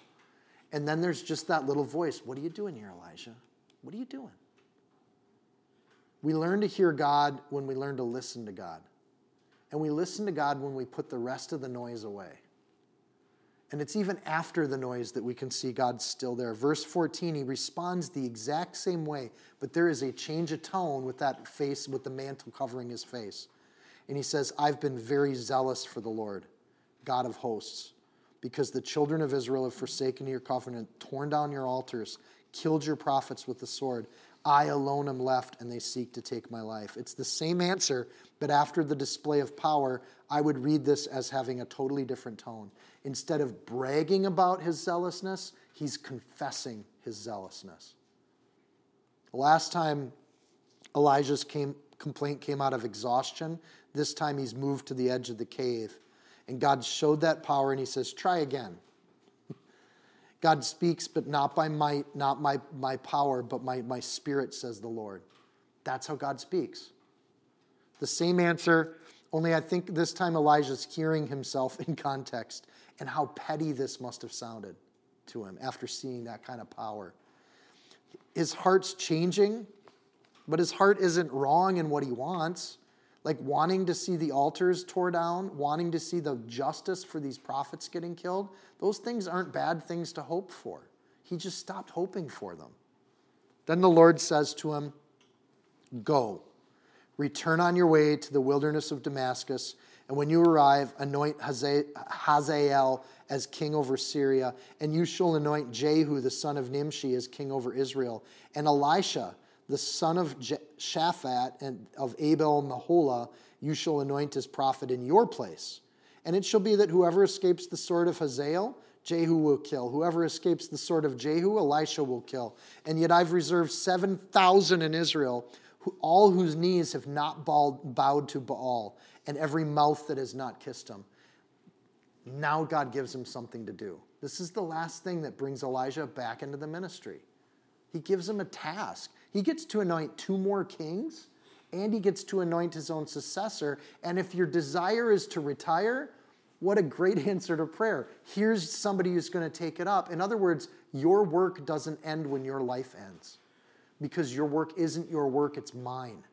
And then there's just that little voice What are you doing here, Elijah? What are you doing? We learn to hear God when we learn to listen to God. And we listen to God when we put the rest of the noise away. And it's even after the noise that we can see God still there. Verse 14, he responds the exact same way, but there is a change of tone with that face, with the mantle covering his face. And he says, I've been very zealous for the Lord, God of hosts, because the children of Israel have forsaken your covenant, torn down your altars, killed your prophets with the sword. I alone am left, and they seek to take my life. It's the same answer, but after the display of power, I would read this as having a totally different tone. Instead of bragging about his zealousness, he's confessing his zealousness. The last time Elijah's came, complaint came out of exhaustion, this time he's moved to the edge of the cave. And God showed that power and he says, Try again. [LAUGHS] God speaks, but not by might, not my, my power, but my, my spirit, says the Lord. That's how God speaks. The same answer, only I think this time Elijah's hearing himself in context and how petty this must have sounded to him after seeing that kind of power. His heart's changing, but his heart isn't wrong in what he wants. like wanting to see the altars tore down, wanting to see the justice for these prophets getting killed, those things aren't bad things to hope for. He just stopped hoping for them. Then the Lord says to him, Go, return on your way to the wilderness of Damascus, and when you arrive, anoint Hazael as king over Syria, and you shall anoint Jehu the son of Nimshi as king over Israel, and Elisha the son of Shaphat and of Abel Meholah, you shall anoint as prophet in your place. And it shall be that whoever escapes the sword of Hazael, Jehu will kill. Whoever escapes the sword of Jehu, Elisha will kill. And yet I've reserved 7,000 in Israel, all whose knees have not bowed to Baal, and every mouth that has not kissed him. Now God gives him something to do. This is the last thing that brings Elijah back into the ministry. He gives him a task. He gets to anoint two more kings, and he gets to anoint his own successor. And if your desire is to retire, what a great [LAUGHS] answer to prayer. Here's somebody who's going to take it up. In other words, your work doesn't end when your life ends because your work isn't your work, it's mine.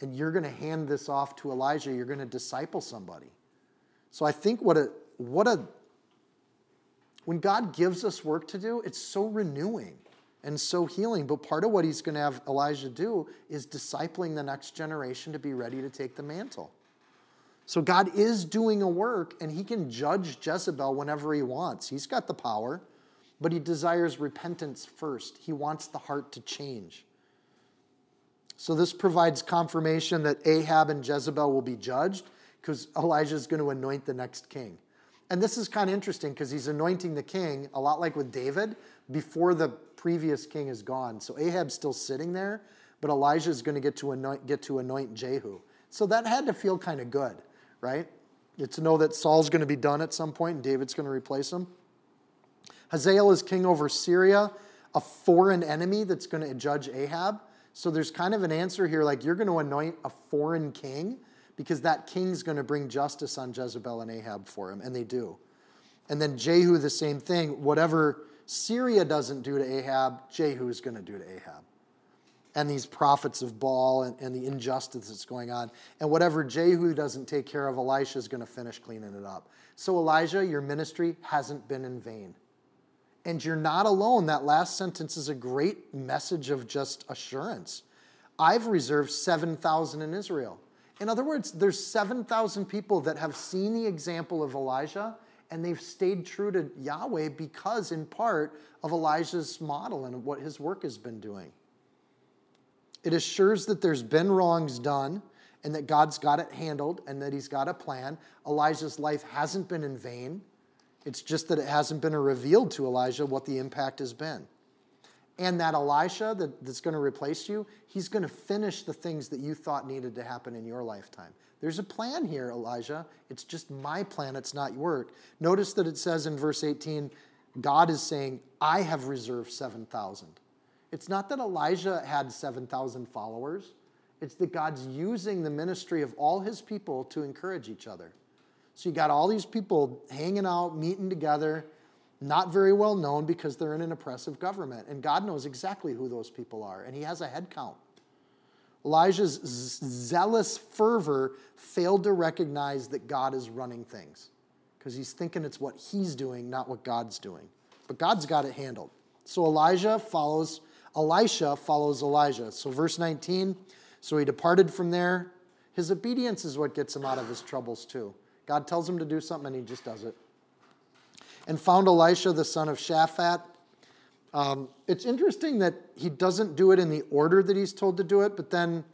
And you're going to hand this off to Elijah. You're going to disciple somebody. So I think what a, what a, when God gives us work to do, it's so renewing and so healing. But part of what he's going to have Elijah do is discipling the next generation to be ready to take the mantle. So God is doing a work, and he can judge Jezebel whenever he wants. He's got the power, but he desires repentance first. He wants the heart to change. So this provides confirmation that Ahab and Jezebel will be judged because Elijah is going to anoint the next king. And this is kind of interesting because he's anointing the king, a lot like with David, before the previous king is gone. So Ahab's still sitting there, but Elijah is going to get to anoint, get to anoint Jehu. So that had to feel kind of good, right? To know that Saul's going to be done at some point and David's going to replace him. Hazael is king over Syria, a foreign enemy that's going to judge Ahab. So there's kind of an answer here like you're going to anoint a foreign king because that king's going to bring justice on Jezebel and Ahab for him, and they do. And then Jehu, the same thing. Whatever Syria doesn't do to Ahab, Jehu is going to do to Ahab. And these prophets of Baal and, and the injustice that's going on. And whatever Jehu doesn't take care of, Elisha is going to finish cleaning it up. So, Elijah, your ministry hasn't been in vain. And you're not alone. That last sentence is a great message of just assurance. I've reserved 7,000 in Israel. In other words, there's 7,000 people that have seen the example of Elijah and they've stayed true to Yahweh because, in part, of Elijah's model and what his work has been doing. It assures that there's been wrongs done and that God's got it handled and that he's got a plan. Elijah's life hasn't been in vain. It's just that it hasn't been revealed to Elijah what the impact has been. And that Elisha that, that's going to replace you, he's going to finish the things that you thought needed to happen in your lifetime. There's a plan here, Elijah. It's just my plan, it's not your Notice that it says in verse 18, God is saying, I have reserved 7,000. It's not that Elijah had 7,000 followers, it's that God's using the ministry of all his people to encourage each other. So you got all these people hanging out, meeting together, not very well known because they're in an oppressive government. And God knows exactly who those people are, and he has a head count. Elijah's zealous fervor failed to recognize that God is running things because he's thinking it's what he's doing, not what God's doing. But God's got it handled. So Elijah follows, Elisha follows Elijah. So verse 19, so he departed from there. His obedience is what gets him out of his troubles too. God tells him to do something and he just does it. And found Elisha the son of Shaphat um, it's interesting that he doesn't do it in the order that he's told to do it, but then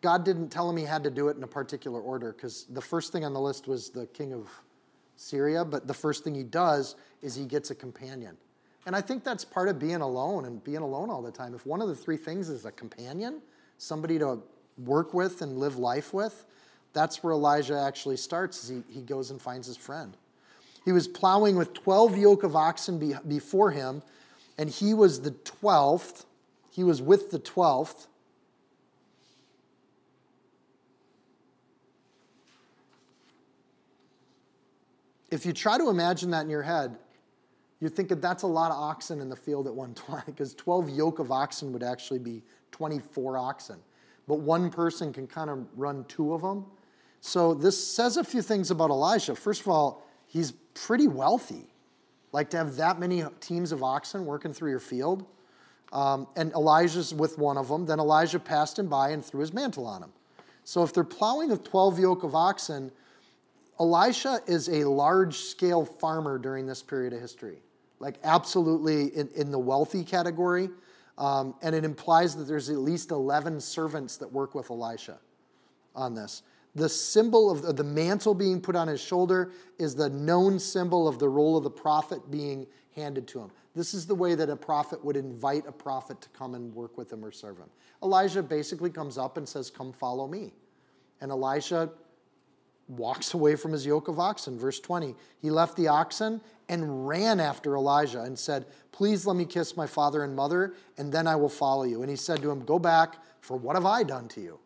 God didn't tell him he had to do it in a particular order because the first thing on the list was the king of Syria, but the first thing he does is he gets a companion. And I think that's part of being alone and being alone all the time. If one of the three things is a companion, somebody to work with and live life with, that's where Elijah actually starts. He, he goes and finds his friend. He was plowing with 12 yoke of oxen be, before him and he was the 12th. He was with the 12th. If you try to imagine that in your head, you're thinking that's a lot of oxen in the field at one [LAUGHS] time, because 12 yoke of oxen would actually be 24 oxen. but one person can kind of run two of them. So this says a few things about Elijah. First of all, he's pretty wealthy. Like to have that many teams of oxen working through your field. Um, and Elijah's with one of them. Then Elijah passed him by and threw his mantle on him. So if they're plowing with 12 yoke of oxen, Elisha is a large scale farmer during this period of history, like absolutely in, in the wealthy category. Um, and it implies that there's at least 11 servants that work with Elisha on this. The symbol of the, mantle being put on his shoulder is the known symbol of the role of the prophet being handed to him. This is the way that a prophet would invite a prophet to come and work with him or serve him. Elijah basically comes up and says, Come follow me. And Elisha walks away from his yoke of oxen. Verse 20 He left the oxen and ran after Elijah and said, Please let me kiss my father and mother, and then I will follow you. And he said to him, Go back, for what have I done to you?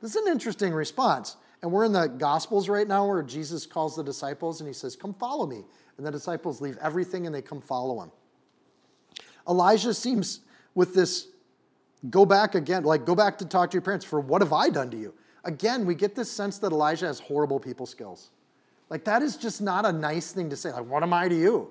This is an interesting response. And we're in the Gospels right now where Jesus calls the disciples and he says, Come follow me. And the disciples leave everything and they come follow him. Elijah seems with this go back again, like go back to talk to your parents, for what have I done to you? again, we get this sense that Elijah has horrible people skills. Like, that is just not a nice thing to say. Like, what am I to you?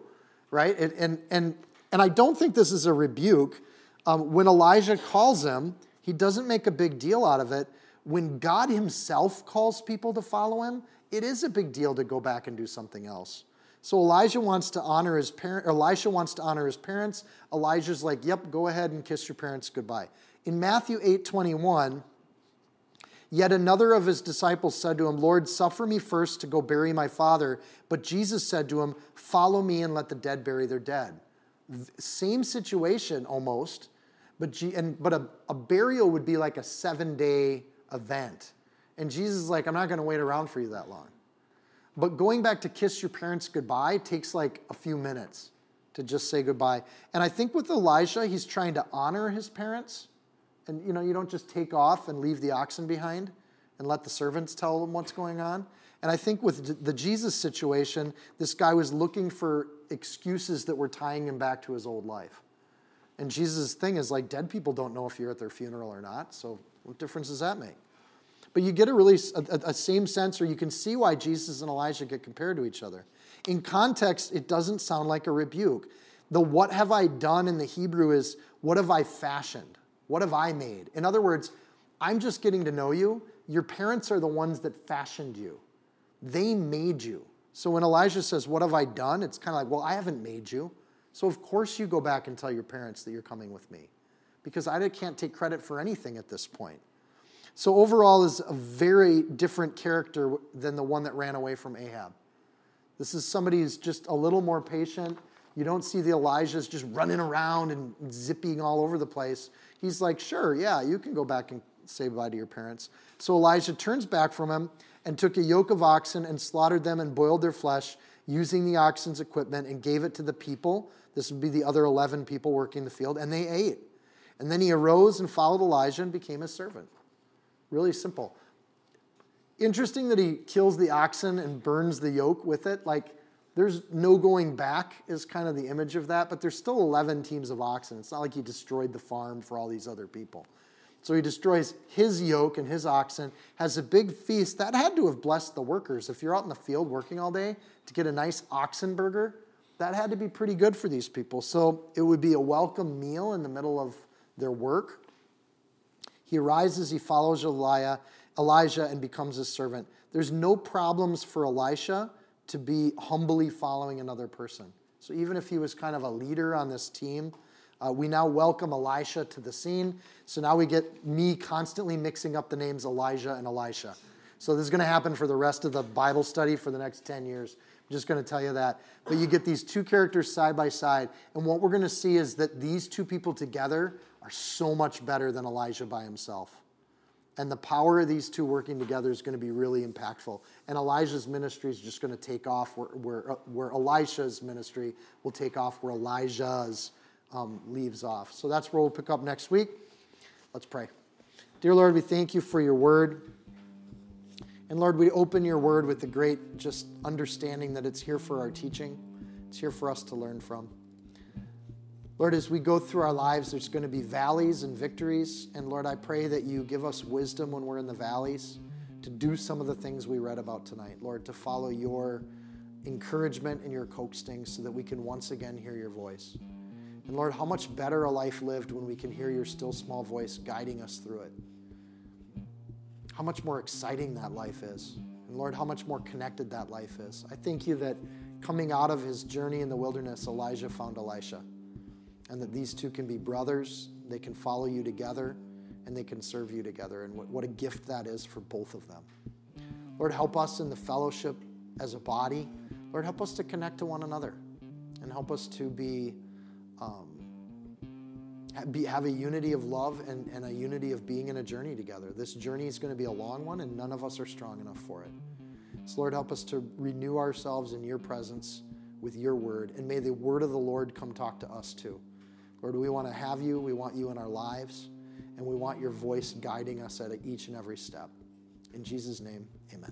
Right? And, and, and, and I don't think this is a rebuke. Um, when Elijah calls him, he doesn't make a big deal out of it. When God himself calls people to follow him, it is a big deal to go back and do something else. So Elijah wants to honor his parent. Elisha wants to honor his parents. Elijah's like, "Yep, go ahead and kiss your parents goodbye." In Matthew 8:21, Yet another of his disciples said to him, Lord, suffer me first to go bury my father. But Jesus said to him, Follow me and let the dead bury their dead. Same situation almost, but, G- and, but a, a burial would be like a seven day event. And Jesus is like, I'm not going to wait around for you that long. But going back to kiss your parents goodbye takes like a few minutes to just say goodbye. And I think with Elijah, he's trying to honor his parents and you know, you don't just take off and leave the oxen behind and let the servants tell them what's going on. And I think with the Jesus situation, this guy was looking for excuses that were tying him back to his old life. And Jesus' thing is like, dead people don't know if you're at their funeral or not, so what difference does that make? But you get a really a, a, same sense, or you can see why Jesus and Elijah get compared to each other. In context, it doesn't sound like a rebuke. The what have I done in the Hebrew is what have I fashioned? What have I made? In other words, I'm just getting to know you. Your parents are the ones that fashioned you, they made you. So when Elijah says, What have I done? It's kind of like, Well, I haven't made you. So of course you go back and tell your parents that you're coming with me because I can't take credit for anything at this point. So overall is a very different character than the one that ran away from Ahab. This is somebody who's just a little more patient. You don't see the Elijahs just running around and zipping all over the place. He's like, Sure, yeah, you can go back and say bye to your parents. So Elijah turns back from him and took a yoke of oxen and slaughtered them and boiled their flesh using the oxen's equipment and gave it to the people. This would be the other 11 people working the field, and they ate. And then he arose and followed Elijah and became his servant. Really simple. Interesting that he kills the oxen and burns the yoke with it. Like, there's no going back, is kind of the image of that, but there's still 11 teams of oxen. It's not like he destroyed the farm for all these other people. So he destroys his yoke and his oxen, has a big feast. That had to have blessed the workers. If you're out in the field working all day to get a nice oxen burger, that had to be pretty good for these people. So it would be a welcome meal in the middle of their work. He arises, he follows Elijah, Elijah and becomes his servant. There's no problems for Elisha to be humbly following another person. So even if he was kind of a leader on this team, uh, we now welcome Elisha to the scene. So now we get me constantly mixing up the names Elijah and Elisha. So this is going to happen for the rest of the Bible study for the next 10 years. I'm just going to tell you that. But you get these two characters side by side. And what we're going to see is that these two people together are so much better than Elijah by himself. And the power of these two working together is going to be really impactful. And Elijah's ministry is just going to take off where, where, where Elisha's ministry will take off where Elijah's um, leaves off. So that's where we'll pick up next week. Let's pray. Dear Lord, we thank you for your word. And Lord, we open your word with the great just understanding that it's here for our teaching, it's here for us to learn from. Lord, as we go through our lives, there's going to be valleys and victories. And Lord, I pray that you give us wisdom when we're in the valleys to do some of the things we read about tonight. Lord, to follow your encouragement and your coaxing so that we can once again hear your voice. And Lord, how much better a life lived when we can hear your still small voice guiding us through it. How much more exciting that life is. And Lord, how much more connected that life is. I thank you that coming out of his journey in the wilderness, Elijah found Elisha. And that these two can be brothers, they can follow you together, and they can serve you together. And what, a gift that is for both of them. Lord, help us in the fellowship as a body. Lord, help us to connect to one another and help us to be, um, be have a unity of love and, and a unity of being in a journey together. This journey is going to be a long one, and none of us are strong enough for it. So, Lord, help us to renew ourselves in your presence with your word, and may the word of the Lord come talk to us too. Lord, we want to have you, we want you in our lives, and we want your voice guiding us at each and every step. In Jesus' name, amen.